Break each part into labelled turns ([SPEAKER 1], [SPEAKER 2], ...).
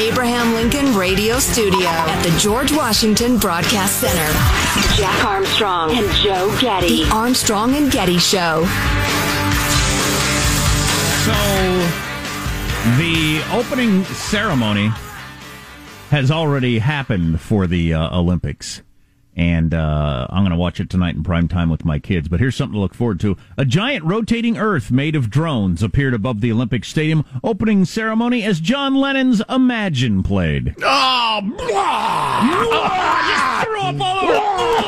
[SPEAKER 1] Abraham Lincoln Radio Studio at the George Washington Broadcast Center. Jack Armstrong and Joe Getty. The Armstrong and Getty Show.
[SPEAKER 2] So, the opening ceremony has already happened for the uh, Olympics. And uh, I'm going to watch it tonight in prime time with my kids. But here's something to look forward to. A giant rotating Earth made of drones appeared above the Olympic Stadium opening ceremony as John Lennon's Imagine played.
[SPEAKER 3] Oh,
[SPEAKER 2] just threw up all over.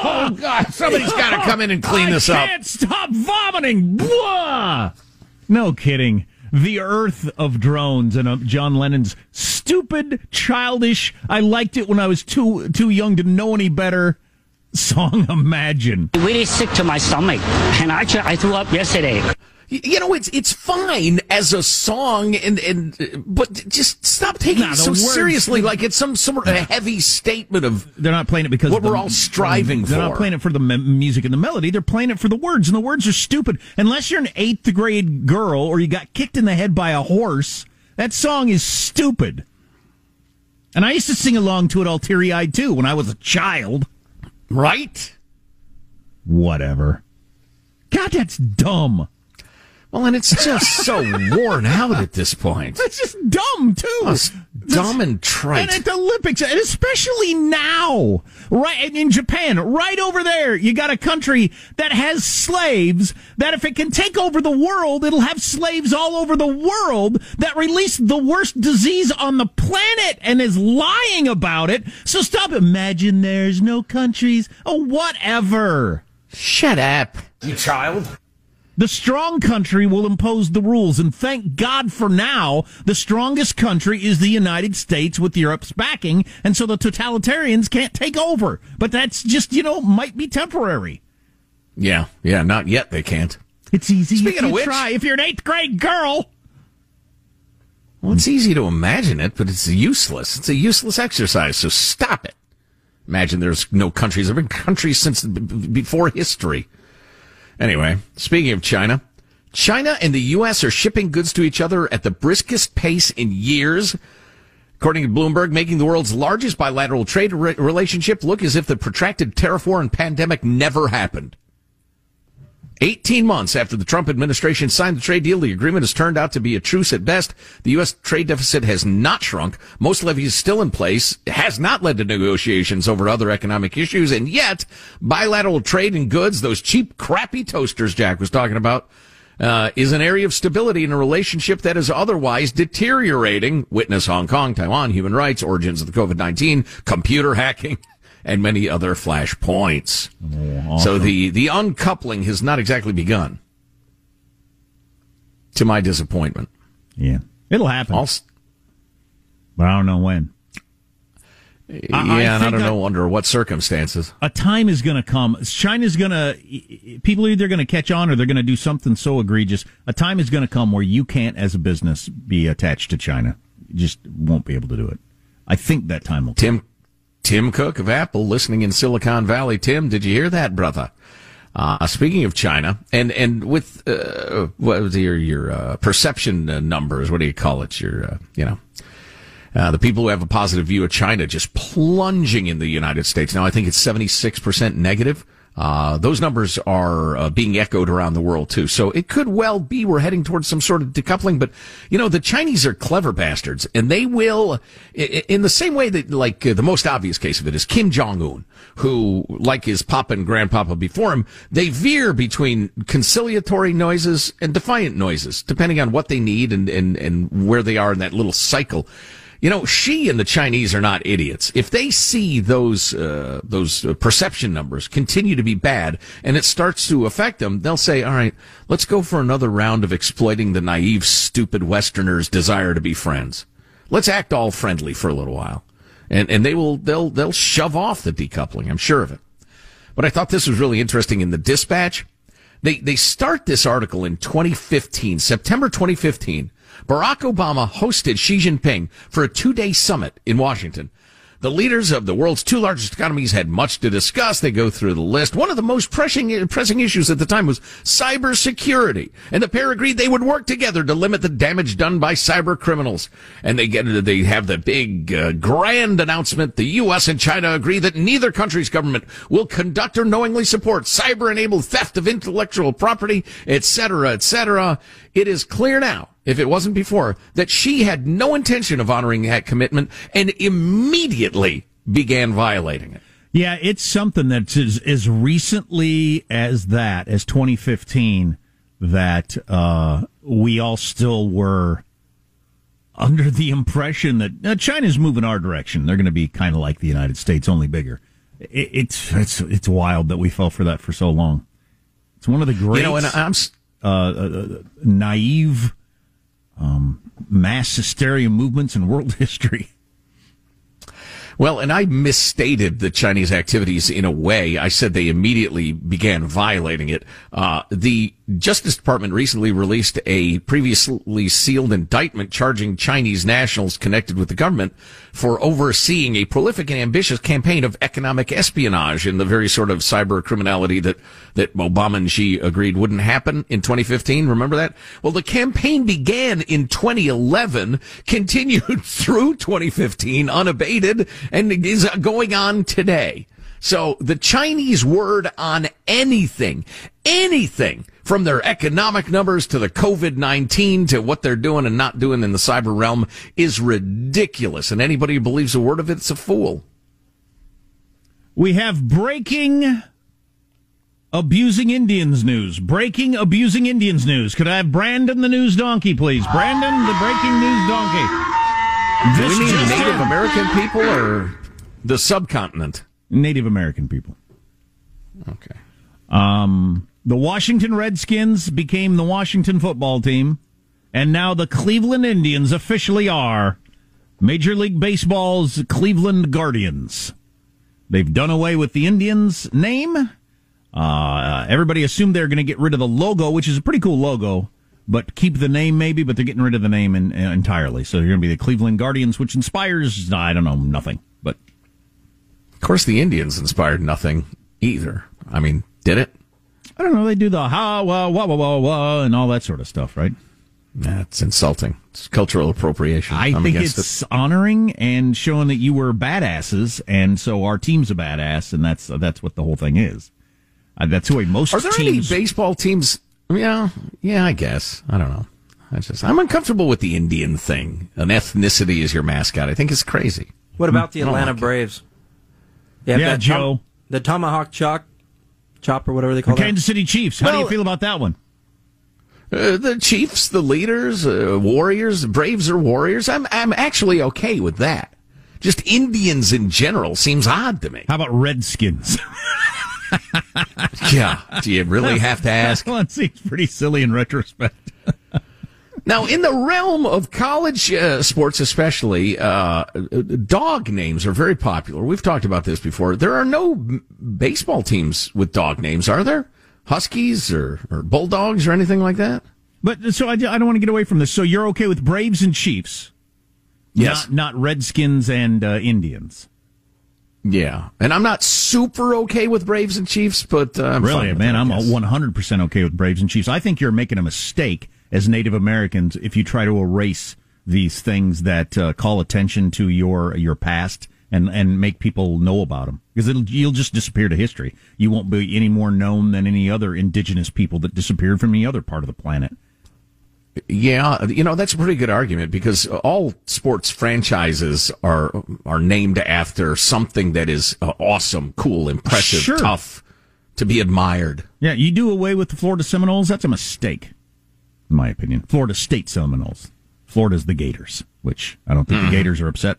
[SPEAKER 3] oh God! Somebody's got to come in and clean
[SPEAKER 2] I
[SPEAKER 3] this up.
[SPEAKER 2] I can't stop vomiting. Blah! No kidding. The Earth of drones and uh, John Lennon's stupid, childish. I liked it when I was too too young to know any better. Song Imagine.
[SPEAKER 4] really sick to my stomach, and actually I threw up yesterday.
[SPEAKER 3] You know, it's it's fine as a song, and and but just stop taking
[SPEAKER 2] Nah,
[SPEAKER 3] it so
[SPEAKER 2] words-
[SPEAKER 3] seriously, like it's some sort of heavy statement of.
[SPEAKER 2] They're not playing it because
[SPEAKER 3] What
[SPEAKER 2] the-
[SPEAKER 3] we're all striving for.
[SPEAKER 2] They're not playing it for the me- music and the melody. They're playing it for the words, and the words are stupid. Unless you're an eighth grade girl or you got kicked in the head by a horse, that song is stupid. And I used to sing along to it all teary eyed too when I was a child.
[SPEAKER 3] Right?
[SPEAKER 2] Whatever. God, that's dumb.
[SPEAKER 3] Well, and it's just so worn out at this point.
[SPEAKER 2] That's just dumb too.
[SPEAKER 3] It's dumb and trite.
[SPEAKER 2] And at the Olympics, and especially now, right in Japan, right over there, you got a country that has slaves. That if it can take over the world, it'll have slaves all over the world. That released the worst disease on the planet and is lying about it. So stop. Imagine there's no countries. Oh, whatever.
[SPEAKER 3] Shut up, you child.
[SPEAKER 2] The strong country will impose the rules, and thank God for now, the strongest country is the United States with Europe's backing, and so the totalitarians can't take over. But that's just, you know, might be temporary.
[SPEAKER 3] Yeah, yeah, not yet. They can't.
[SPEAKER 2] It's easy
[SPEAKER 3] Speaking
[SPEAKER 2] if
[SPEAKER 3] of which-
[SPEAKER 2] try. If you're an eighth grade girl,
[SPEAKER 3] Well, it's easy to imagine it, but it's useless. It's a useless exercise. So stop it. Imagine there's no countries. There have been countries since before history. Anyway, speaking of China, China and the U.S. are shipping goods to each other at the briskest pace in years. According to Bloomberg, making the world's largest bilateral trade re- relationship look as if the protracted tariff war and pandemic never happened. 18 months after the Trump administration signed the trade deal, the agreement has turned out to be a truce at best. The U.S. trade deficit has not shrunk. Most levies still in place, has not led to negotiations over other economic issues, and yet bilateral trade in goods, those cheap, crappy toasters Jack was talking about, uh, is an area of stability in a relationship that is otherwise deteriorating. Witness Hong Kong, Taiwan, human rights, origins of the COVID-19, computer hacking, and many other flash flashpoints. So the, the uncoupling has not exactly begun. To my disappointment.
[SPEAKER 2] yeah, it'll happen.
[SPEAKER 3] I'll, s-
[SPEAKER 2] but I don't know when.
[SPEAKER 3] yeah,
[SPEAKER 2] I
[SPEAKER 3] and I don't know under what circumstances.
[SPEAKER 2] a time is going to come. China's going to, people are either going to catch on or they're going to do something so egregious. A time is going to come where you can't, as a business, be attached to China. You just won't be able to do it. I think that time will come.
[SPEAKER 3] Tim Tim Cook of Apple listening in Silicon Valley. Tim, did you hear that, brother? Uh, speaking of China, and and with uh, what was your your uh, perception uh, numbers? What do you call it? Your uh, you know. Uh, the people who have a positive view of China just plunging in the United States. Now, I think it's 76% negative. Uh, those numbers are uh, being echoed around the world too. So it could well be we're heading towards some sort of decoupling. But, you know, the Chinese are clever bastards and they will, in the same way that, like, uh, the most obvious case of it is Kim Jong-un, who, like his papa and grandpapa before him, they veer between conciliatory noises and defiant noises, depending on what they need and, and, and where they are in that little cycle. You know, Xi and the Chinese are not idiots. If they see those uh, those uh, perception numbers continue to be bad and it starts to affect them, they'll say, "All right, let's go for another round of exploiting the naive, stupid Westerners' desire to be friends. Let's act all friendly for a little while." And and they will they'll they'll shove off the decoupling. I'm sure of it. But I thought this was really interesting in the dispatch. They, they start this article in 2015, September 2015. Barack Obama hosted Xi Jinping for a two day summit in Washington. The leaders of the world's two largest economies had much to discuss. They go through the list. One of the most pressing, pressing issues at the time was cybersecurity. And the pair agreed they would work together to limit the damage done by cyber criminals. And they get, they have the big, uh, grand announcement. The U.S. and China agree that neither country's government will conduct or knowingly support cyber-enabled theft of intellectual property, etc., etc. It is clear now if it wasn't before, that Xi had no intention of honoring that commitment and immediately began violating it.
[SPEAKER 2] Yeah, it's something that's as, as recently as that, as 2015, that uh, we all still were under the impression that uh, China's moving our direction. They're going to be kind of like the United States, only bigger. It, it's it's it's wild that we fell for that for so long. It's one of the great,
[SPEAKER 3] you know, and I'm
[SPEAKER 2] uh, uh, naive um, mass hysteria movements in world history.
[SPEAKER 3] Well, and I misstated the Chinese activities in a way. I said they immediately began violating it. Uh, the Justice Department recently released a previously sealed indictment charging Chinese nationals connected with the government for overseeing a prolific and ambitious campaign of economic espionage in the very sort of cyber criminality that, that Obama and Xi agreed wouldn't happen in 2015. Remember that? Well, the campaign began in 2011, continued through 2015 unabated, and is going on today. So the Chinese word on anything, anything from their economic numbers to the COVID-19 to what they're doing and not doing in the cyber realm is ridiculous. And anybody who believes a word of it's a fool.
[SPEAKER 2] We have breaking abusing Indians news. Breaking abusing Indians news. Could I have Brandon the news donkey, please? Brandon the breaking news donkey.
[SPEAKER 3] This Do we mean Native American people or the subcontinent?
[SPEAKER 2] Native American people.
[SPEAKER 3] Okay.
[SPEAKER 2] Um, the Washington Redskins became the Washington football team, and now the Cleveland Indians officially are Major League Baseball's Cleveland Guardians. They've done away with the Indians name. Uh, everybody assumed they're going to get rid of the logo, which is a pretty cool logo, but keep the name maybe, but they're getting rid of the name in, in, entirely. So they're going to be the Cleveland Guardians, which inspires, I don't know, nothing. But
[SPEAKER 3] of course, the Indians inspired nothing either. I mean, did it?
[SPEAKER 2] I don't know. They do the ha wah wah wah wah wah and all that sort of stuff, right?
[SPEAKER 3] That's insulting. It's cultural appropriation.
[SPEAKER 2] I
[SPEAKER 3] I'm
[SPEAKER 2] think it's
[SPEAKER 3] it.
[SPEAKER 2] honoring and showing that you were badasses, and so our team's a badass, and that's that's what the whole thing is. Uh, that's the way most
[SPEAKER 3] are there
[SPEAKER 2] teams...
[SPEAKER 3] any baseball teams? Yeah, yeah, I guess. I don't know. I just I'm uncomfortable with the Indian thing. An ethnicity is your mascot. I think it's crazy.
[SPEAKER 5] What about the Atlanta like Braves?
[SPEAKER 2] Yeah, Joe. Tom,
[SPEAKER 5] the tomahawk chalk chop or whatever they call
[SPEAKER 2] the Kansas City Chiefs. How well, do you feel about that one?
[SPEAKER 3] Uh, the Chiefs, the leaders, uh, Warriors, Braves are Warriors. I'm I'm actually okay with that. Just Indians in general seems odd to me.
[SPEAKER 2] How about Redskins?
[SPEAKER 3] yeah, do you really have to ask?
[SPEAKER 2] well, it seems pretty silly in retrospect.
[SPEAKER 3] Now, in the realm of college uh, sports, especially, uh, dog names are very popular. We've talked about this before. There are no baseball teams with dog names, are there? Huskies or, or Bulldogs or anything like that?
[SPEAKER 2] But so I, I don't want to get away from this. So you're okay with Braves and Chiefs?
[SPEAKER 3] Yes.
[SPEAKER 2] Not, not Redskins and uh, Indians.
[SPEAKER 3] Yeah, and I'm not super okay with Braves and Chiefs, but uh, I'm
[SPEAKER 2] really, man, I'm 100 percent okay with Braves and Chiefs. I think you're making a mistake as Native Americans if you try to erase these things that uh, call attention to your your past and and make people know about them because it'll you'll just disappear to history. You won't be any more known than any other indigenous people that disappeared from any other part of the planet.
[SPEAKER 3] Yeah, you know that's a pretty good argument because all sports franchises are are named after something that is uh, awesome, cool, impressive, sure. tough to be admired.
[SPEAKER 2] Yeah, you do away with the Florida Seminoles, that's a mistake in my opinion. Florida State Seminoles. Florida's the Gators, which I don't think mm. the mm-hmm. Gators are upset.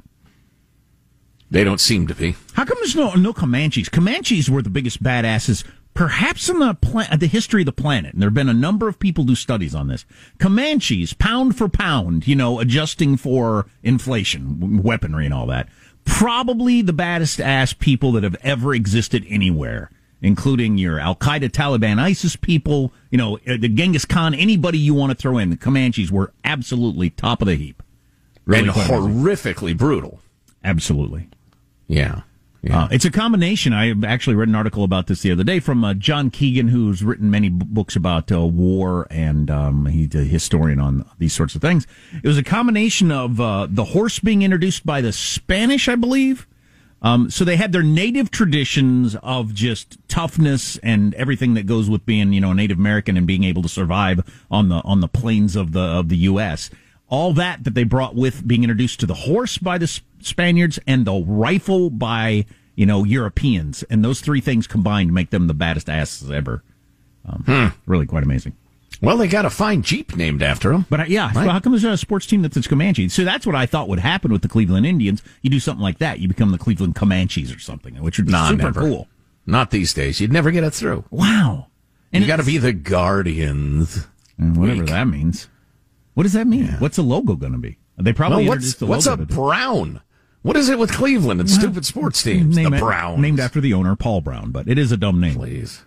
[SPEAKER 3] They don't seem to be.
[SPEAKER 2] How come there's no no Comanches? Comanches were the biggest badasses, perhaps in the pla- the history of the planet. And there have been a number of people do studies on this. Comanches, pound for pound, you know, adjusting for inflation, weaponry, and all that. Probably the baddest ass people that have ever existed anywhere including your Al Qaeda, Taliban, ISIS people, you know, uh, the Genghis Khan, anybody you want to throw in. The Comanches were absolutely top of the heap.
[SPEAKER 3] Really and horrifically brutal.
[SPEAKER 2] Absolutely.
[SPEAKER 3] Yeah. Yeah.
[SPEAKER 2] Uh, it's a combination. I actually read an article about this the other day from uh, John Keegan, who's written many b- books about uh, war, and um, he's a historian on these sorts of things. It was a combination of uh, the horse being introduced by the Spanish, I believe. Um, so they had their native traditions of just toughness and everything that goes with being, you know, a Native American and being able to survive on the on the plains of the of the U.S. All that that they brought with being introduced to the horse by the Spaniards and the rifle by you know Europeans, and those three things combined make them the baddest asses ever. Um, hmm. Really quite amazing.
[SPEAKER 3] Well, they got a fine Jeep named after them.
[SPEAKER 2] But uh, yeah, right? how come there's a sports team that's Comanche? So that's what I thought would happen with the Cleveland Indians. You do something like that, you become the Cleveland Comanches or something, which would be nah, super
[SPEAKER 3] never.
[SPEAKER 2] cool.
[SPEAKER 3] Not these days. You'd never get it through.
[SPEAKER 2] Wow.
[SPEAKER 3] And you got to be the Guardians.
[SPEAKER 2] And whatever Weak. that means. What does that mean? Yeah. What's the logo going to be? They probably
[SPEAKER 3] well, what's,
[SPEAKER 2] the
[SPEAKER 3] what's a brown? What is it with Cleveland and well, stupid sports teams?
[SPEAKER 2] the
[SPEAKER 3] Browns.
[SPEAKER 2] Named after the owner, Paul Brown, but it is a dumb name.
[SPEAKER 3] Please.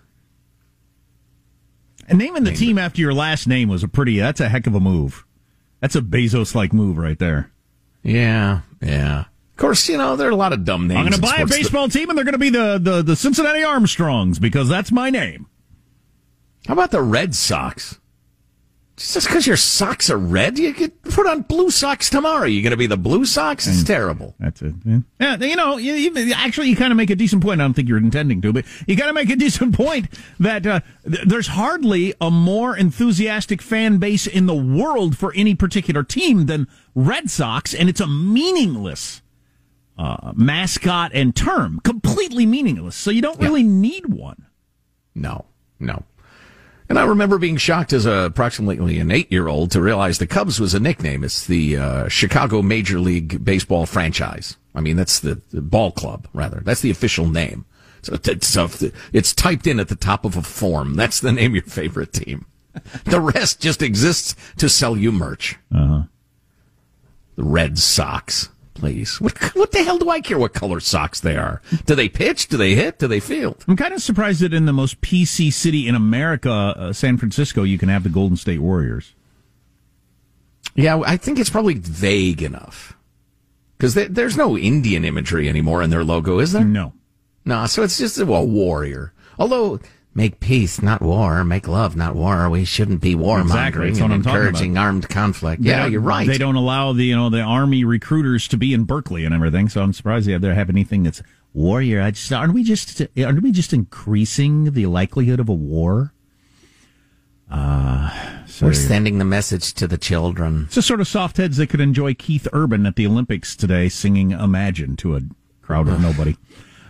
[SPEAKER 2] And naming the team after your last name was a pretty, that's a heck of a move. That's a Bezos like move right there.
[SPEAKER 3] Yeah, yeah. Of course, you know, there are a lot of dumb names.
[SPEAKER 2] I'm going to buy a baseball team and they're going to be the, the, the Cincinnati Armstrongs because that's my name.
[SPEAKER 3] How about the Red Sox? Just because your socks are red, you could put on blue socks tomorrow. You're going to be the blue socks? It's terrible.
[SPEAKER 2] That's it. Yeah, yeah you know, you, you, actually, you kind of make a decent point. I don't think you're intending to, but you got to make a decent point that uh, th- there's hardly a more enthusiastic fan base in the world for any particular team than Red Sox, and it's a meaningless uh, mascot and term, completely meaningless. So you don't really yeah. need one.
[SPEAKER 3] No, no. And I remember being shocked as a, approximately an eight year old to realize the Cubs was a nickname. It's the uh, Chicago Major League Baseball franchise. I mean, that's the, the ball club, rather. That's the official name. So it's, it's typed in at the top of a form. That's the name of your favorite team. The rest just exists to sell you merch.
[SPEAKER 2] Uh-huh.
[SPEAKER 3] The Red Sox please. What, what the hell do I care what color socks they are? Do they pitch? Do they hit? Do they field?
[SPEAKER 2] I'm kind of surprised that in the most PC city in America, uh, San Francisco, you can have the Golden State Warriors.
[SPEAKER 3] Yeah, I think it's probably vague enough. Because there's no Indian imagery anymore in their logo, is there?
[SPEAKER 2] No.
[SPEAKER 3] No, so it's just a well, warrior. Although make peace, not war. Make love, not war. We shouldn't be warmongering exactly. and encouraging armed conflict. They yeah, you're right.
[SPEAKER 2] They don't allow the you know the army recruiters to be in Berkeley and everything. So I'm surprised they have, they have anything that's warrior. I just aren't we just aren't we just increasing the likelihood of a war?
[SPEAKER 3] Uh, so We're sending the message to the children.
[SPEAKER 2] It's the sort of soft heads that could enjoy Keith Urban at the Olympics today singing "Imagine" to a crowd of nobody.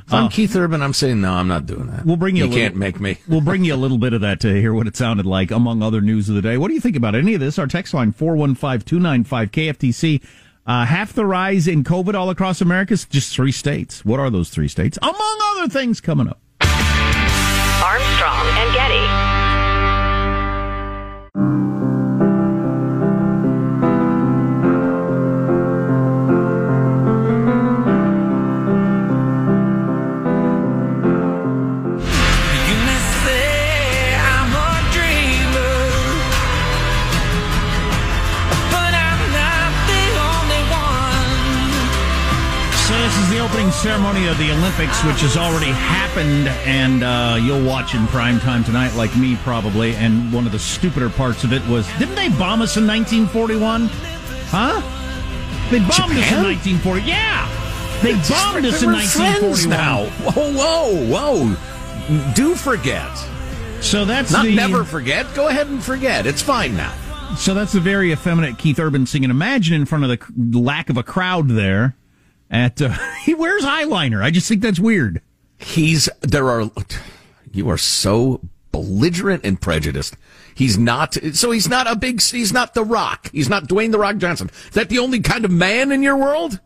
[SPEAKER 3] If I'm uh, Keith Urban, I'm saying no, I'm not doing that.
[SPEAKER 2] We'll bring you.
[SPEAKER 3] You
[SPEAKER 2] little,
[SPEAKER 3] can't make me.
[SPEAKER 2] we'll bring you a little bit of that to hear what it sounded like, among other news of the day. What do you think about any of this? Our text line four one five two nine five KFTC. Uh, half the rise in COVID all across America is just three states. What are those three states? Among other things coming up.
[SPEAKER 1] Armstrong and Getty.
[SPEAKER 2] Ceremony of the Olympics, which has already happened, and uh, you'll watch in prime time tonight, like me probably. And one of the stupider parts of it was, didn't they bomb us in 1941? Huh? They bombed Japan? us in 1940. Yeah, they bombed us in 1941.
[SPEAKER 3] Now, whoa, whoa, whoa! Do forget.
[SPEAKER 2] So that's
[SPEAKER 3] not
[SPEAKER 2] the,
[SPEAKER 3] never forget. Go ahead and forget. It's fine now.
[SPEAKER 2] So that's the very effeminate Keith Urban singing. Imagine in front of the lack of a crowd there at uh, he wears eyeliner. I just think that's weird.
[SPEAKER 3] He's there are you are so belligerent and prejudiced. He's not so he's not a big he's not the rock. He's not Dwayne the Rock Johnson. Is that the only kind of man in your world?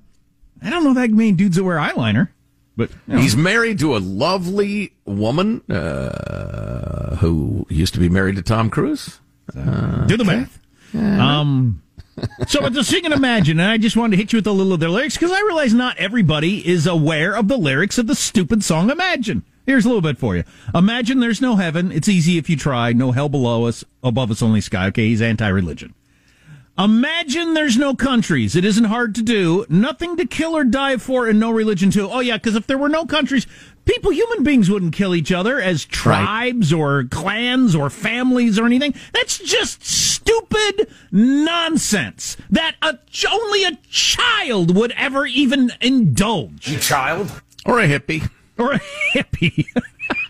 [SPEAKER 2] I don't know that many dudes that wear eyeliner. But
[SPEAKER 3] you know. he's married to a lovely woman uh, who used to be married to Tom Cruise.
[SPEAKER 2] Uh, Do the math. Um, so it's a sing and imagine, and I just wanted to hit you with a little of their lyrics because I realize not everybody is aware of the lyrics of the stupid song Imagine. Here's a little bit for you. Imagine there's no heaven. It's easy if you try. No hell below us, above us only sky. Okay, he's anti-religion. Imagine there's no countries. It isn't hard to do. Nothing to kill or die for, and no religion too. Oh yeah, because if there were no countries, people, human beings wouldn't kill each other as tribes or clans or families or anything. That's just stupid nonsense that a, only a child would ever even indulge.
[SPEAKER 6] You child?
[SPEAKER 3] Or a hippie.
[SPEAKER 2] Or a hippie.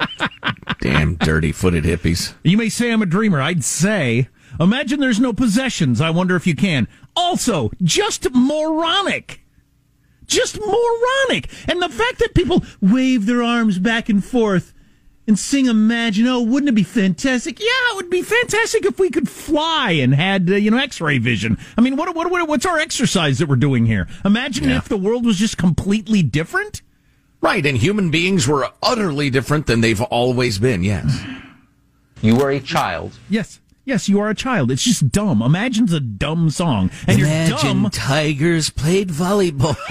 [SPEAKER 3] Damn dirty footed hippies.
[SPEAKER 2] You may say I'm a dreamer. I'd say, imagine there's no possessions. I wonder if you can. Also, just moronic. Just moronic. And the fact that people wave their arms back and forth and sing Imagine, oh, wouldn't it be fantastic? Yeah, it would be fantastic if we could fly and had, uh, you know, x-ray vision. I mean, what, what, what, what's our exercise that we're doing here? Imagine
[SPEAKER 3] Yeah.
[SPEAKER 2] if the world was just completely different.
[SPEAKER 3] Right, and human beings were utterly different than they've always been, yes.
[SPEAKER 6] You were a child.
[SPEAKER 2] Yes. Yes, you are a child. It's just dumb. Imagine's a dumb song. And you're dumb.
[SPEAKER 3] tigers played volleyball.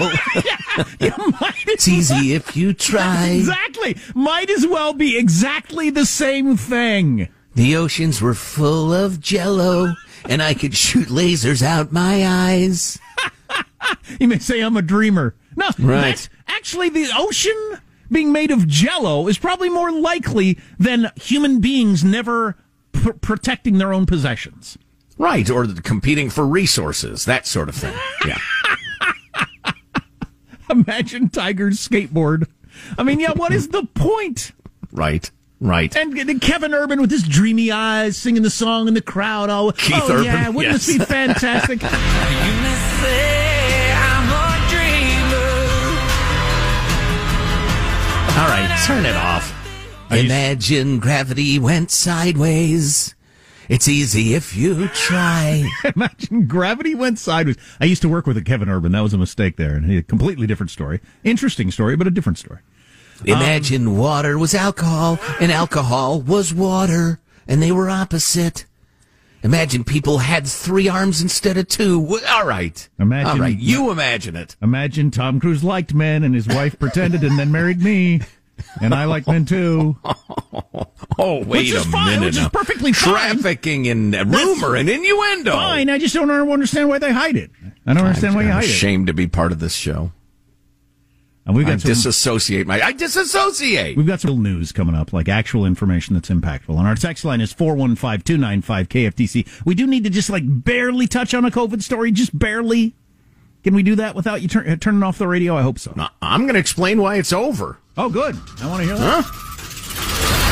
[SPEAKER 2] Might
[SPEAKER 3] it's easy if you try.
[SPEAKER 2] Exactly. Might as well be exactly the same thing.
[SPEAKER 3] The oceans were full of jello, and I could shoot lasers out my eyes.
[SPEAKER 2] You may say I'm a dreamer. No,
[SPEAKER 3] Right.
[SPEAKER 2] actually the ocean being made of jello is probably more likely than human beings never pr- protecting their own possessions.
[SPEAKER 3] Right, or competing for resources, that sort of thing. Yeah.
[SPEAKER 2] Imagine Tiger's skateboard. I mean, yeah, what is the point?
[SPEAKER 3] Right, right.
[SPEAKER 2] And, and Kevin Urban with his dreamy eyes singing the song in the crowd. Oh,
[SPEAKER 3] Keith
[SPEAKER 2] oh
[SPEAKER 3] Urban,
[SPEAKER 2] yeah, wouldn't
[SPEAKER 3] yes.
[SPEAKER 2] this be fantastic?
[SPEAKER 3] All right, turn it off. Imagine gravity went sideways. It's easy if you try.
[SPEAKER 2] Imagine gravity went sideways. I used to work with a Kevin Urban. That was a mistake there. And a completely different story. Interesting story, but a different story.
[SPEAKER 3] Um, imagine water was alcohol and alcohol was water and they were opposite. Imagine people had three arms instead of two. All right.
[SPEAKER 2] Imagine-
[SPEAKER 3] All right. You imagine it.
[SPEAKER 2] Imagine Tom Cruise liked men and his wife pretended and then married me. And I like men too.
[SPEAKER 3] Oh, wait
[SPEAKER 2] Which is
[SPEAKER 3] a
[SPEAKER 2] fine,
[SPEAKER 3] minute.
[SPEAKER 2] which is perfectly fine.
[SPEAKER 3] Trafficking in rumor and innuendo.
[SPEAKER 2] Fine. I just don't understand why they hide it. I don't understand why you
[SPEAKER 3] I'm
[SPEAKER 2] hide it.
[SPEAKER 3] ashamed to be part of this show.
[SPEAKER 2] And we've
[SPEAKER 3] I
[SPEAKER 2] got some,
[SPEAKER 3] disassociate my. I disassociate.
[SPEAKER 2] we've got some real news coming up, like actual information that's impactful. And our text line is 415-295-KFTC. We do need to just like barely touch on a COVID story, just barely. Can we do that without you turn, turning off the radio? I hope so.
[SPEAKER 3] I'm going to explain why it's over.
[SPEAKER 2] Oh, good. I want to hear that.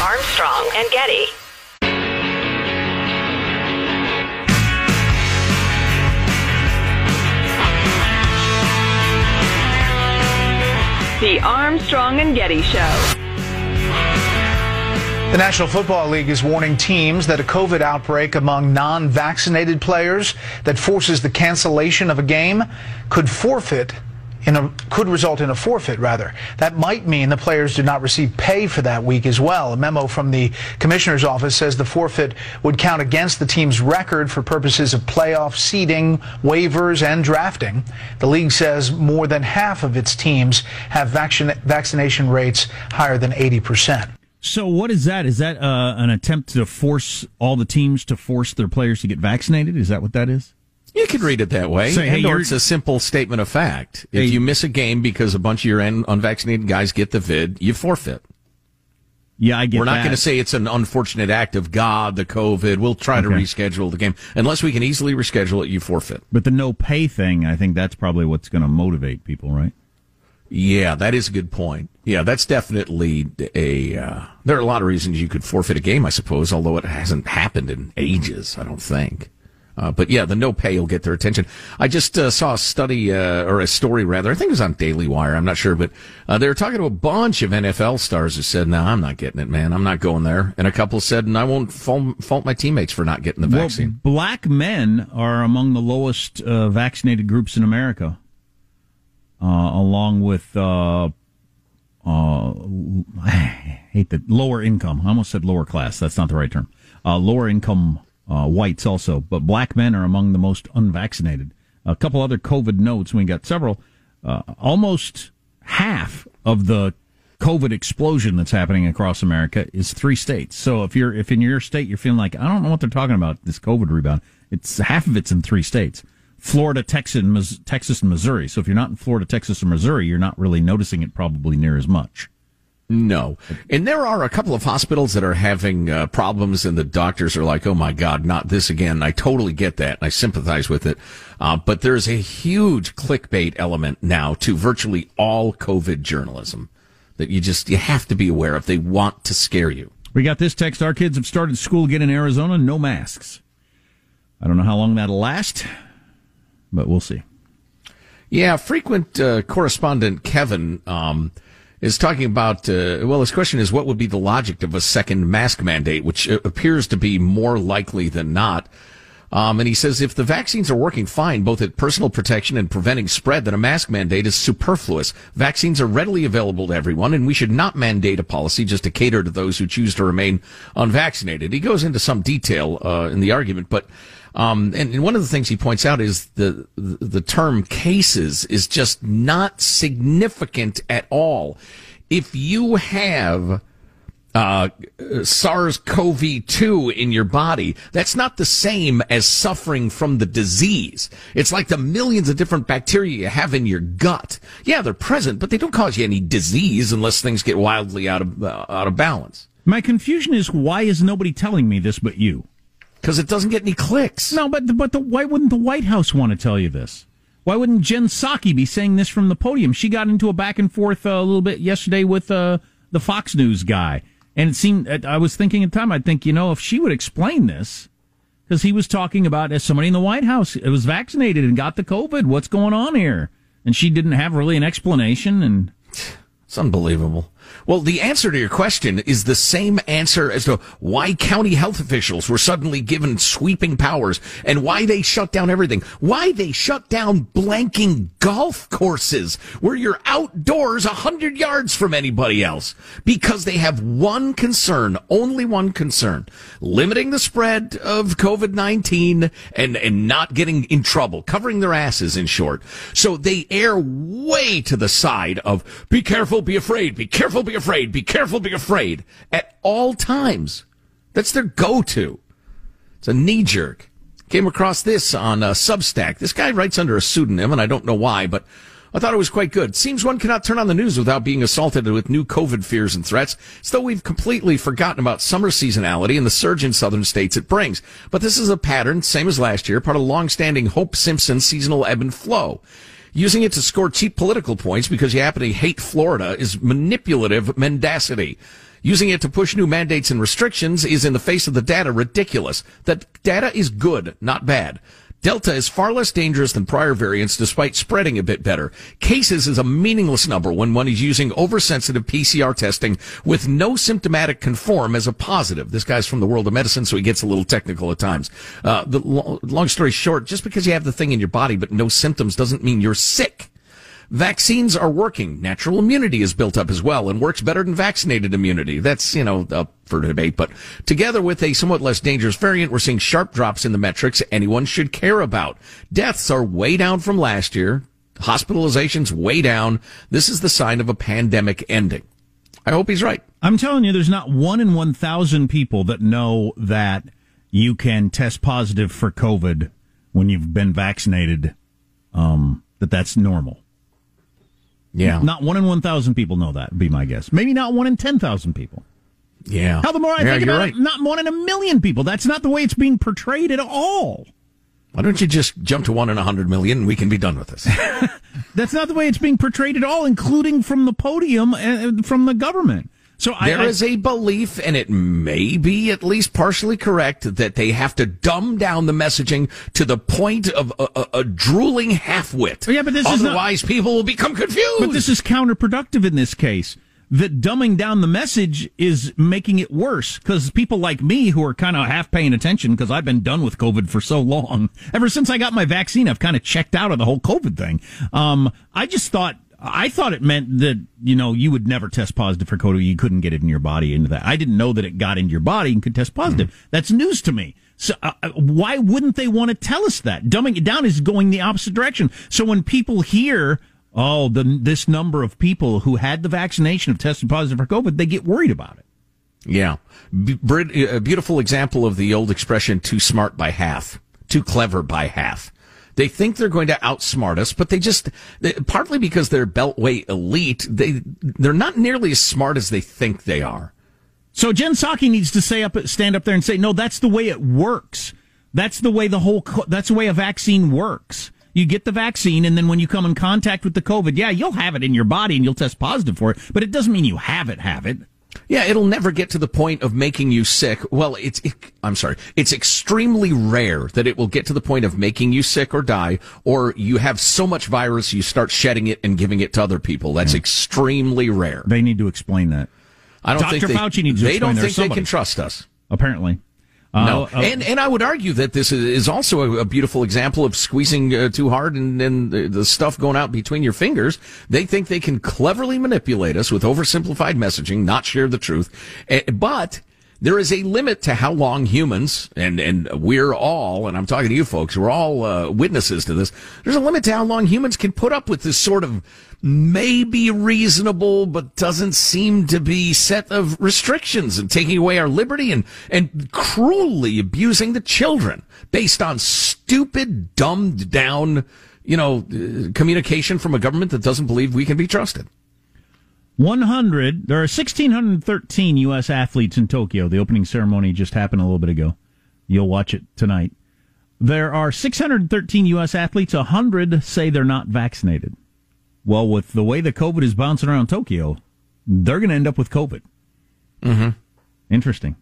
[SPEAKER 1] Armstrong and Getty.
[SPEAKER 7] The Armstrong and Getty Show.
[SPEAKER 8] The National Football League is warning teams that a COVID outbreak among non-vaccinated players that forces the cancellation of a game could forfeit a could result in a forfeit rather. That might mean the players do not receive pay for that week as well. A memo from the commissioner's office says the forfeit would count against the team's record for purposes of playoff seeding, waivers and drafting. The league says more than half of its teams have vaccination rates higher than 80%.
[SPEAKER 2] So what is that? Is that uh, an attempt to force all the teams to force their players to get vaccinated? Is that what that is?
[SPEAKER 3] You could read it that way.
[SPEAKER 2] Say, hey,
[SPEAKER 3] or it's a simple statement of fact.
[SPEAKER 2] Hey-
[SPEAKER 3] if you miss a game because a bunch of your un- unvaccinated guys get the vid, you forfeit.
[SPEAKER 2] Yeah, I get
[SPEAKER 3] We're not going to say it's an unfortunate act of God, the COVID. We'll try to reschedule the game. Unless we can easily reschedule it, you forfeit.
[SPEAKER 2] But the no pay thing, I think that's probably what's going to motivate people, right?
[SPEAKER 3] Yeah, that is a good point. Yeah, that's definitely a. Uh, there are a lot of reasons you could forfeit a game, I suppose, although it hasn't happened in ages, I don't think. Uh, but yeah, the no pay will get their attention. I just uh, saw a study, uh, or a story rather, I think it was on Daily Wire, I'm not sure, but uh, they were talking to a bunch of NFL stars who said, no, I'm not getting it, man. I'm not going there. And a couple said, and I won't fault, fault my teammates for not getting the
[SPEAKER 2] Well,
[SPEAKER 3] vaccine.
[SPEAKER 2] black men are among the lowest uh, vaccinated groups in America, along with uh, uh, I hate the lower income. I almost said lower class. That's not the right term. Uh, lower income uh, whites also, but black men are among the most unvaccinated. A couple other COVID notes. We got several. Uh, almost half of the COVID explosion that's happening across America is three states. So if you're if in your state you're feeling like I don't know what they're talking about this COVID rebound, It's half of it's in three states. Florida, Texas, and Texas, and Missouri. So if you're not in Florida, Texas, or Missouri, you're not really noticing it probably near as much.
[SPEAKER 3] No. And there are a couple of hospitals that are having uh, problems, and the doctors are like, oh my God, not this again. I totally get that, and I sympathize with it. Uh, but there's a huge clickbait element now to virtually all COVID journalism that you just, you have to be aware of. They want to scare you.
[SPEAKER 2] We got this text. Our kids have started school again in Arizona, no masks. I don't know how long that'll last, but we'll see.
[SPEAKER 3] Yeah, frequent uh, correspondent Kevin um, is talking about. Uh, well, his question is, what would be the logic of a second mask mandate, which uh, appears to be more likely than not. Um, and he says if the vaccines are working fine, both at personal protection and preventing spread, then a mask mandate is superfluous. Vaccines are readily available to everyone, and we should not mandate a policy just to cater to those who choose to remain unvaccinated. He goes into some detail uh, in the argument, but um, and, one of the things he points out is the the term cases is just not significant at all. If you have uh, SARS-CoV-2 in your body, that's not the same as suffering from the disease. It's like the millions of different bacteria you have in your gut. Yeah, they're present, but they don't cause you any disease unless things get wildly out of uh, out of balance.
[SPEAKER 2] My confusion is why is nobody telling me this but you?
[SPEAKER 3] Because it doesn't get any clicks.
[SPEAKER 2] No, but but the, why wouldn't the White House want to tell you this? Why wouldn't Jen Psaki be saying this from the podium? She got into a back and forth uh, a little bit yesterday with uh, the Fox News guy, and it seemed I was thinking at the time, I'd think you know if she would explain this, because he was talking about as somebody in the White House it was vaccinated and got the COVID. What's going on here? And she didn't have really an explanation, and
[SPEAKER 3] it's unbelievable. Well, the answer to your question is the same answer as to why county health officials were suddenly given sweeping powers and why they shut down everything. Why they shut down blanking golf courses where you're outdoors a hundred yards from anybody else because they have one concern, only one concern, limiting the spread of COVID-19 and, and not getting in trouble, covering their asses in short. So they err way to the side of be careful, be afraid, be careful, be afraid. Be careful, be afraid at all times. That's their go-to. It's a knee jerk. Came across this on uh, Substack. This guy writes under a pseudonym, and I don't know why, but I thought it was quite good. Seems one cannot turn on the news without being assaulted with new COVID fears and threats. It's though we've completely forgotten about summer seasonality and the surge in southern states it brings. But this is a pattern, same as last year, part of long-standing Hope Simpson seasonal ebb and flow. Using it to score cheap political points because you happen to hate Florida is manipulative mendacity. Using it to push new mandates and restrictions is in the face of the data ridiculous. That data is good, not bad. Delta is far less dangerous than prior variants despite spreading a bit better. Cases is a meaningless number when one is using oversensitive PCR testing with no symptomatic conform as a positive. This guy's from the world of medicine, so he gets a little technical at times. Uh, the long story short, just because you have the thing in your body but no symptoms doesn't mean you're sick. Vaccines are working. Natural immunity is built up as well and works better than vaccinated immunity. That's, you know, up for debate. But together with a somewhat less dangerous variant, we're seeing sharp drops in the metrics anyone should care about. Deaths are way down from last year. Hospitalizations way down. This is the sign of a pandemic ending. I hope he's right.
[SPEAKER 2] I'm telling you, there's not one in 1,000 people that know that you can test positive for COVID when you've been vaccinated, um, that that's normal.
[SPEAKER 3] Yeah.
[SPEAKER 2] Not one in 1,000 people know that, would be my guess. Maybe not one in 10,000 people.
[SPEAKER 3] Yeah.
[SPEAKER 2] How the more I
[SPEAKER 3] yeah,
[SPEAKER 2] think about
[SPEAKER 3] right.
[SPEAKER 2] it, not one in a million people. That's not the way it's being portrayed at all.
[SPEAKER 3] Why don't you just jump to one in a hundred million and we can be done with this?
[SPEAKER 2] That's not the way it's being portrayed at all, including from the podium and from the government. So
[SPEAKER 3] there
[SPEAKER 2] I,
[SPEAKER 3] is a belief, and it may be at least partially correct, that they have to dumb down the messaging to the point of a, a, a drooling halfwit.
[SPEAKER 2] Yeah, but this
[SPEAKER 3] otherwise
[SPEAKER 2] is not,
[SPEAKER 3] people will become confused.
[SPEAKER 2] But this is counterproductive in this case. That dumbing down the message is making it worse because people like me who are kind of half paying attention because I've been done with COVID for so long. Ever since I got my vaccine, I've kind of checked out of the whole COVID thing. Um, I just thought I thought it meant that you know you would never test positive for COVID. You couldn't get it in your body into that. I didn't know that it got into your body and could test positive. Mm-hmm. That's news to me. So uh, why wouldn't they want to tell us that? Dumbing it down is going the opposite direction. So when people hear, oh, the, this number of people who had the vaccination have tested positive for COVID, they get worried about it.
[SPEAKER 3] Yeah, a beautiful example of the old expression "too smart by half." too clever by half. They think they're going to outsmart us, but they just they, partly because they're beltway elite, they they're not nearly as smart as they think they are.
[SPEAKER 2] So Jen Psaki needs to say up, stand up there and say, "No, that's the way it works. That's the way the whole. That's the way a vaccine works. You get the vaccine, and then when you come in contact with the COVID, yeah, you'll have it in your body and you'll test positive for it, but it doesn't mean you have it. Have it."
[SPEAKER 3] Yeah, it'll never get to the point of making you sick. Well, it's, it, I'm sorry. It's extremely rare that it will get to the point of making you sick or die, or you have so much virus you start shedding it and giving it to other people. That's
[SPEAKER 2] Hmm.
[SPEAKER 3] extremely rare.
[SPEAKER 2] They need to explain that.
[SPEAKER 3] I don't
[SPEAKER 2] Dr.
[SPEAKER 3] think they,
[SPEAKER 2] Fauci needs to
[SPEAKER 3] they don't think they can trust us.
[SPEAKER 2] Apparently,
[SPEAKER 3] No,
[SPEAKER 2] Uh, uh,
[SPEAKER 3] and and I would argue that this is- is also a, beautiful example of squeezing uh, too hard and, then the, the stuff going out between your fingers. They think they can cleverly manipulate us with oversimplified messaging, not share the truth. Eh, but there is a limit to how long humans and and we're all, and I'm talking to you folks, we're all uh, witnesses to this. There's a limit to how long humans can put up with this sort of maybe reasonable but doesn't seem to be set of restrictions and taking away our liberty and and cruelly abusing the children based on stupid dumbed down you know uh, communication from a government that doesn't believe we can be trusted
[SPEAKER 2] 100. There are 1,613 U.S. athletes in Tokyo. The opening ceremony just happened a little bit ago. You'll watch it tonight. There are 613 U.S. athletes. 100 say they're not vaccinated. Well, with the way the COVID is bouncing around Tokyo, they're going to end up with COVID.
[SPEAKER 3] mm-hmm.
[SPEAKER 2] Interesting.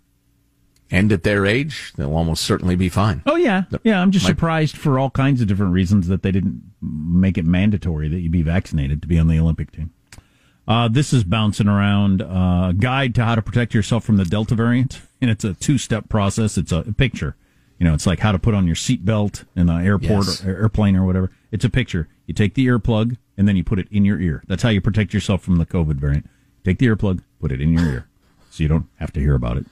[SPEAKER 3] and at their age they'll almost certainly be fine
[SPEAKER 2] Oh yeah, yeah. I'm just
[SPEAKER 3] My-
[SPEAKER 2] surprised for all kinds of different reasons that they didn't make it mandatory that you be vaccinated to be on the Olympic team. Uh, this is bouncing around. Uh, guide to how to protect yourself from the Delta variant, and it's a two-step process. It's a picture. You know, it's like how to put on your seatbelt in the airport
[SPEAKER 3] Yes.
[SPEAKER 2] or airplane or whatever. It's a picture. You take the earplug and then you put it in your ear. That's how you protect yourself from the COVID variant. Take the earplug, put it in your ear, so you don't have to hear about it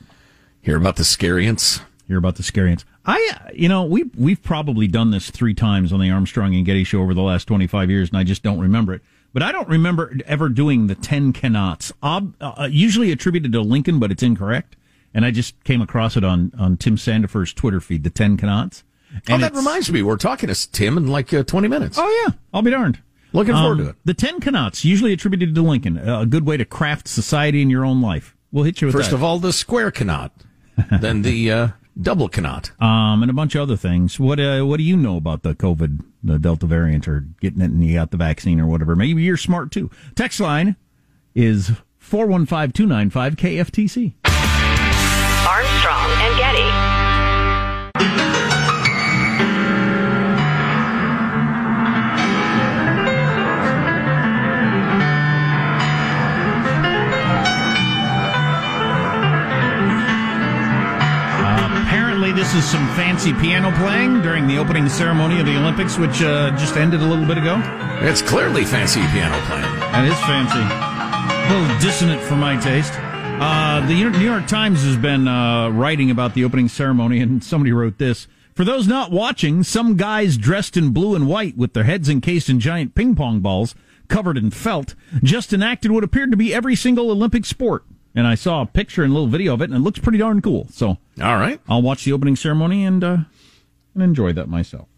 [SPEAKER 3] hear about the scariants
[SPEAKER 2] hear about the scariants. I, uh, you know, we we've probably done this three times on the Armstrong and Getty show over the last twenty five years, and I just don't remember it. But I don't remember ever doing the ten cannots, ob, uh, usually attributed to Lincoln, but it's incorrect. And I just came across it on on Tim Sandefur's Twitter feed, the ten cannots.
[SPEAKER 3] oh
[SPEAKER 2] And
[SPEAKER 3] that reminds me we're talking to Tim in like uh, 20 minutes
[SPEAKER 2] Oh yeah, I'll be darned.
[SPEAKER 3] Looking forward
[SPEAKER 2] Um,
[SPEAKER 3] to it.
[SPEAKER 2] The ten cannots, usually attributed to Lincoln, a good way to craft society in your own life. We'll hit you with
[SPEAKER 3] first
[SPEAKER 2] that.
[SPEAKER 3] of all the square cannot then the uh, double cannot
[SPEAKER 2] um, and a bunch of other things. What uh, what do you know about the COVID, the Delta variant, or getting it and you got the vaccine or whatever? Maybe you're smart too. Text line is four one five two nine five KFTC.
[SPEAKER 1] Armstrong and Getty.
[SPEAKER 2] This is some fancy piano playing during the opening ceremony of the Olympics, which uh, just ended a little bit ago.
[SPEAKER 3] it's clearly fancy piano playing
[SPEAKER 2] That is fancy. A little dissonant for my taste. Uh, the New York Times has been uh, writing about the opening ceremony, and somebody wrote this. For those not watching, some guys dressed in blue and white with their heads encased in giant ping pong balls covered in felt just enacted what appeared to be every single Olympic sport. And I saw a picture and a little video of it, and it looks pretty darn cool. So
[SPEAKER 3] all right
[SPEAKER 2] I'll watch the opening ceremony and, uh, and enjoy that myself.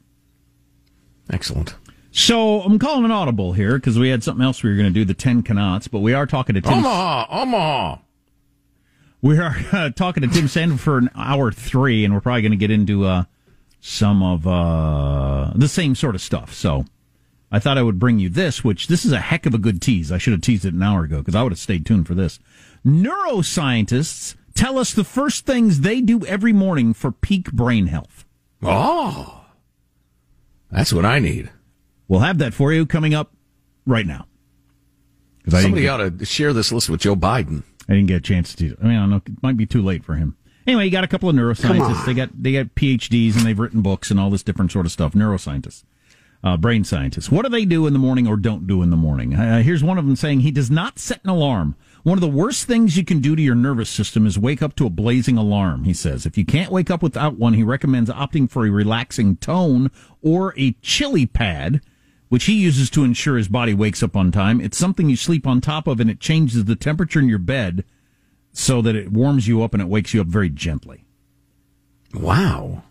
[SPEAKER 3] excellent
[SPEAKER 2] So I'm calling an audible here because we had something else we were going to do, the Ten Cannots, but we are talking to Tim.
[SPEAKER 3] Omaha Omaha
[SPEAKER 2] We are uh, talking to Tim Sandefur for an hour three, and we're probably going to get into uh, some of uh, the same sort of stuff. So I thought I would bring you this, which this is a heck of a good tease. I should have teased it an hour ago because I would have stayed tuned for this. Neuroscientists tell us the first things they do every morning for peak brain health.
[SPEAKER 3] oh that's what I need
[SPEAKER 2] We'll have that for you coming up right now.
[SPEAKER 3] Somebody
[SPEAKER 2] get-
[SPEAKER 3] ought to share this list with Joe Biden
[SPEAKER 2] I didn't get a chance to. I mean, I don't know. It might be too late for him. Anyway, you got a couple of neuroscientists. They got they got PhDs and they've written books and all this different sort of stuff. Neuroscientists, uh, brain scientists. What do they do in the morning or don't do in the morning? Uh, here's one of them saying he does not set an alarm. One of the worst things you can do to your nervous system is wake up to a blazing alarm. He says if you can't wake up without one, he recommends opting for a relaxing tone or a chili pad which he uses to ensure his body wakes up on time. It's something you sleep on top of and it changes the temperature in your bed so that it warms you up and it wakes you up very gently.
[SPEAKER 3] wow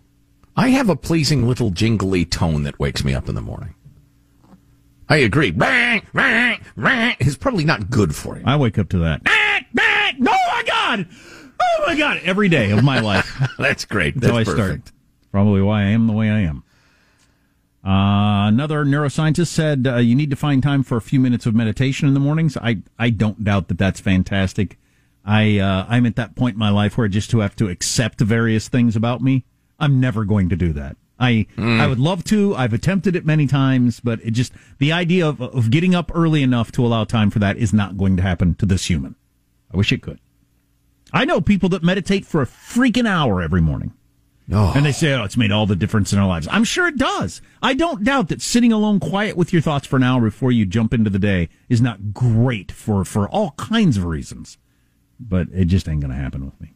[SPEAKER 3] I have a pleasing little jingly tone that wakes me up in the morning. I agree. Bang, bang, bang. It's probably not good for you.
[SPEAKER 2] I wake up to that. Oh my God! Oh my God! Every day of my life.
[SPEAKER 3] That's great.
[SPEAKER 2] That's
[SPEAKER 3] That's
[SPEAKER 2] how I
[SPEAKER 3] perfect.
[SPEAKER 2] start. Probably why I am the way I am. Uh, another neuroscientist said uh, you need to find time for a few minutes of meditation in the mornings. I, I don't doubt that that's fantastic. I uh, I'm at that point in my life where I just to have to accept various things about me. I'm never going to do that. I hmm. I would love to. I've attempted it many times, but it just the idea of of getting up early enough to allow time for that is not going to happen to this human. I wish it could. I know people that meditate for a freaking hour every morning.
[SPEAKER 3] Oh.
[SPEAKER 2] And they say, oh, it's made all the difference in our lives. I'm sure it does. I don't doubt that sitting alone quiet with your thoughts for an hour before you jump into the day is not great for, for all kinds of reasons. But it just ain't going to happen with me.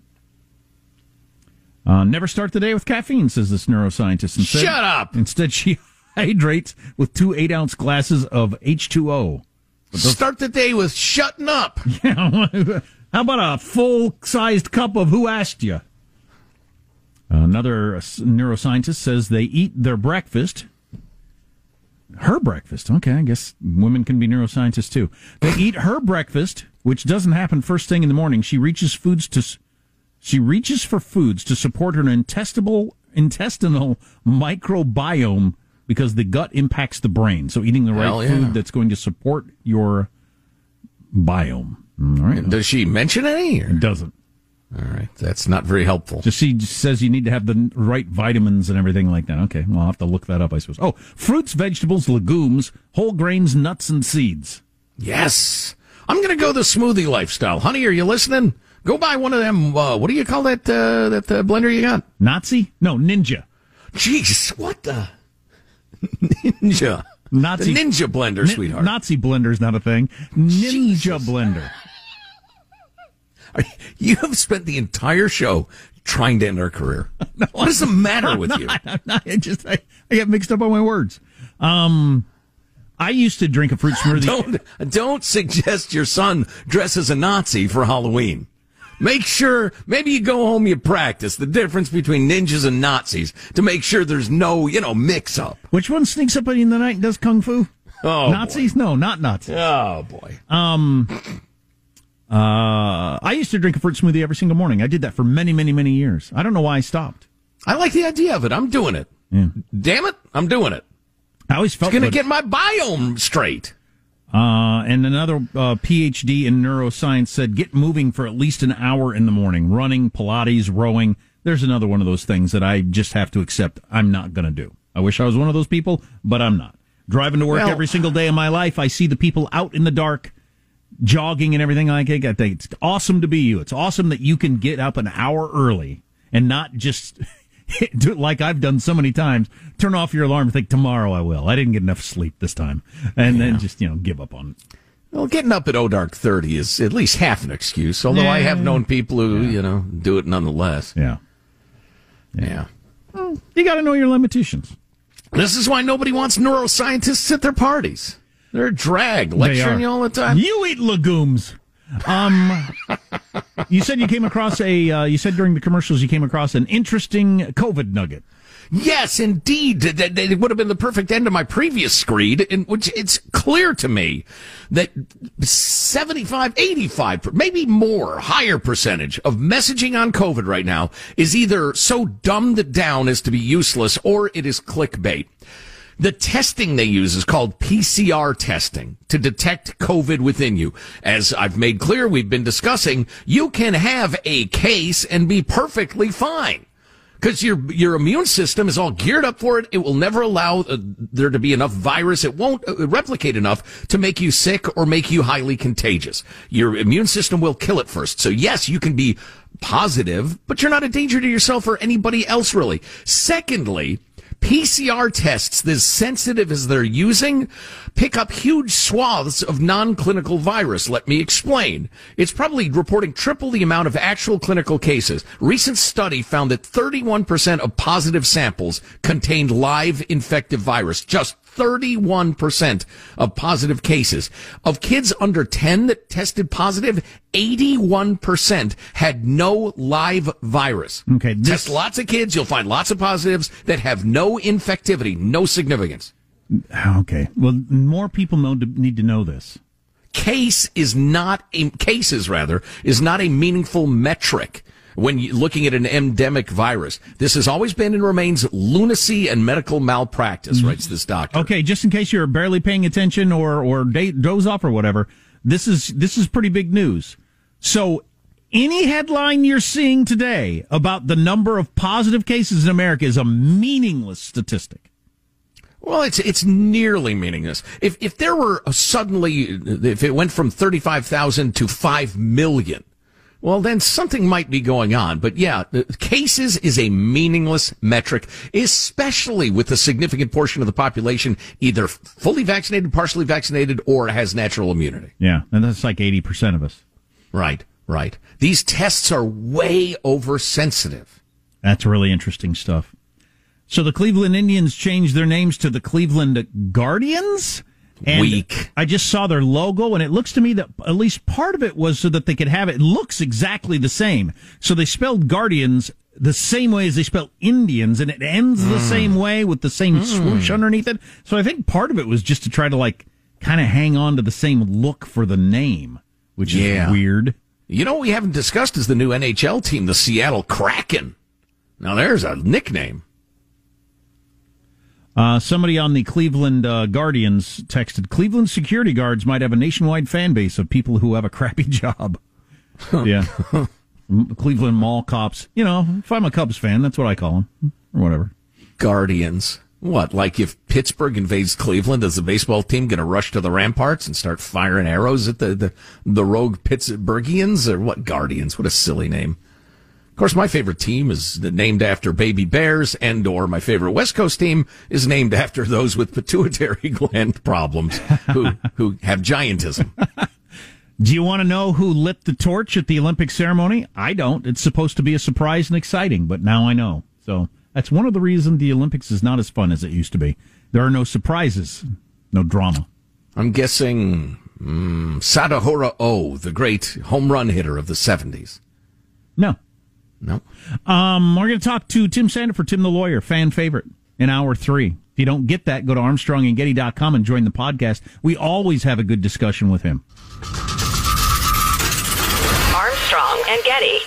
[SPEAKER 2] Uh, never start the day with caffeine, says this neuroscientist. Instead,
[SPEAKER 3] Shut up!
[SPEAKER 2] Instead, she hydrates with two eight ounce glasses of H2O.
[SPEAKER 3] Start the day with shutting up. Yeah.
[SPEAKER 2] How about a full sized cup of Who Asked You? Another neuroscientist says they eat their breakfast. Her breakfast. Okay, I guess women can be neuroscientists too. They eat her breakfast, which doesn't happen first thing in the morning. She reaches foods to she reaches for foods to support her intestinal intestinal microbiome because the gut impacts the brain. So eating the right
[SPEAKER 3] yeah.
[SPEAKER 2] food that's going to support your biome. All right.
[SPEAKER 3] Does she mention any? or-
[SPEAKER 2] It doesn't.
[SPEAKER 3] All right, that's not very helpful.
[SPEAKER 2] Just she says you need to have the right vitamins and everything like that. Okay, well, I'll have to look that up, I suppose. Oh, fruits, vegetables, legumes, whole grains, nuts, and seeds.
[SPEAKER 3] Yes, I'm going to go the smoothie lifestyle. Honey, are you listening? Go buy one of them. Uh, what do you call that? Uh, that uh, blender you got?
[SPEAKER 2] Nazi? No, ninja.
[SPEAKER 3] Jeez, what the ninja?
[SPEAKER 2] Nazi
[SPEAKER 3] The ninja blender,
[SPEAKER 2] Ni-
[SPEAKER 3] sweetheart.
[SPEAKER 2] Nazi blender is not a thing. Ninja blender.
[SPEAKER 3] You have spent the entire show trying to end our career. no, what is the matter with you?
[SPEAKER 2] I'm not, I just I, I get mixed up on my words. Um, I used to drink a fruit smoothie.
[SPEAKER 3] Don't don't suggest your son dress as a Nazi for Halloween. Make sure maybe you go home you practice the difference between ninjas and Nazis to make sure there's no you know mix up.
[SPEAKER 2] Which one sneaks up on you in the night and does kung fu?
[SPEAKER 3] Oh
[SPEAKER 2] Nazis? No, not Nazis.
[SPEAKER 3] Oh boy.
[SPEAKER 2] Um, uh, I used to drink a fruit smoothie every single morning. I did that for many, many, many years. I don't know why I stopped.
[SPEAKER 3] I like the idea of it. I'm doing it. Damn it, I'm doing it.
[SPEAKER 2] I always felt
[SPEAKER 3] Gonna
[SPEAKER 2] good.
[SPEAKER 3] get my biome straight.
[SPEAKER 2] Uh, and another uh, PhD in neuroscience said get moving for at least an hour in the morning. Running, Pilates, rowing. There's another one of those things that I just have to accept I'm not going to do. I wish I was one of those people, but I'm not. Driving to work
[SPEAKER 3] Well-
[SPEAKER 2] every single day of my life, I see the people out in the dark jogging and everything like that. I think it's awesome to be you. It's awesome that you can get up an hour early and not just like I've done so many times. Turn off your alarm think tomorrow I will. I didn't get enough sleep this time, and then just you know give up on it.
[SPEAKER 3] Well, getting up at O Dark 30 is at least half an excuse, although I have known people who, you know, do it nonetheless.
[SPEAKER 2] Yeah,
[SPEAKER 3] Yeah.
[SPEAKER 2] you got to know your limitations.
[SPEAKER 3] This is why nobody wants neuroscientists at their parties. They're a drag, lecturing you all the time.
[SPEAKER 2] You eat legumes. Um, you said you came across a. Uh, you said during the commercials you came across an interesting COVID nugget.
[SPEAKER 3] Yes, indeed. It would have been the perfect end of my previous screed, in which it's clear to me that 75, 85, maybe more, higher percentage of messaging on COVID right now is either so dumbed down as to be useless or it is clickbait. The testing they use is called PCR testing to detect COVID within you. As I've made clear, we've been discussing, you can have a case and be perfectly fine because your your immune system is all geared up for it. It will never allow uh, there to be enough virus. It won't uh, replicate enough to make you sick or make you highly contagious. Your immune system will kill it first. So yes, you can be positive, but you're not a danger to yourself or anybody else really. Secondly, PCR tests, as sensitive as they're using, pick up huge swaths of non-clinical virus. Let me explain. It's probably reporting triple the amount of actual clinical cases. Recent study found that 31% of positive samples contained live infective virus. Just 31% of positive cases. Of kids under 10 that tested positive, 81% had no live virus.
[SPEAKER 2] Okay, this-
[SPEAKER 3] Test lots of kids, you'll find lots of positives that have no infectivity, no significance.
[SPEAKER 2] Okay. Well, more people know need to know this.
[SPEAKER 3] Case is not a, cases rather, is not a meaningful metric when looking at an endemic virus. This has always been and remains lunacy and medical malpractice, writes this doctor.
[SPEAKER 2] Okay, just in case you're barely paying attention or or doze off or whatever, this is this is pretty big news. So, any headline you're seeing today about the number of positive cases in America is a meaningless statistic.
[SPEAKER 3] Well, it's it's nearly meaningless. If if there were suddenly if it went from thirty five thousand to five million, well then something might be going on. But yeah, cases is a meaningless metric, especially with a significant portion of the population either fully vaccinated, partially vaccinated, or has natural immunity.
[SPEAKER 2] Yeah, and that's like 80% of us.
[SPEAKER 3] Right, right. These tests are way oversensitive.
[SPEAKER 2] That's really interesting stuff. So the Cleveland Indians changed their names to the Cleveland Guardians. And
[SPEAKER 3] Weak.
[SPEAKER 2] I just saw their logo, and it looks to me that at least part of it was so that they could have it. it looks exactly the same. So they spelled Guardians the same way as they spell Indians, and it ends the hmm. same way with the same hmm. swoosh underneath it. So I think part of it was just to try to like kind of hang on to the same look for the name, which is weird.
[SPEAKER 3] You know what we haven't discussed is the new NHL team, the Seattle Kraken. Now there's a nickname.
[SPEAKER 2] Uh, somebody on the Cleveland uh, Guardians texted Cleveland security guards might have a nationwide fan base of people who have a crappy job. yeah. Cleveland mall cops. You know, if I'm a Cubs fan, that's what I call them, or whatever.
[SPEAKER 3] Guardians. What, like if Pittsburgh invades Cleveland, is the baseball team going to rush to the ramparts and start firing arrows at the, the, the rogue Pittsburghians? Or what Guardians? What a silly name. Of course, my favorite team is named after baby bears and or my favorite West Coast team is named after those with pituitary gland problems who, who have giantism.
[SPEAKER 2] Do you want to know who lit the torch at the Olympic ceremony? I don't. It's supposed to be a surprise and exciting, but now I know. So that's one of the reasons the Olympics is not as fun as it used to be. There are no surprises, no drama.
[SPEAKER 3] I'm guessing mm, Sadahora O, the great home run hitter of the 70s.
[SPEAKER 2] No.
[SPEAKER 3] No.
[SPEAKER 2] Um, we're going to talk to Tim Sandefur, Tim the lawyer, fan favorite, in hour three. If you don't get that, go to armstrongandgetty.com and join the podcast. We always have a good discussion with him.
[SPEAKER 1] Armstrong and Getty.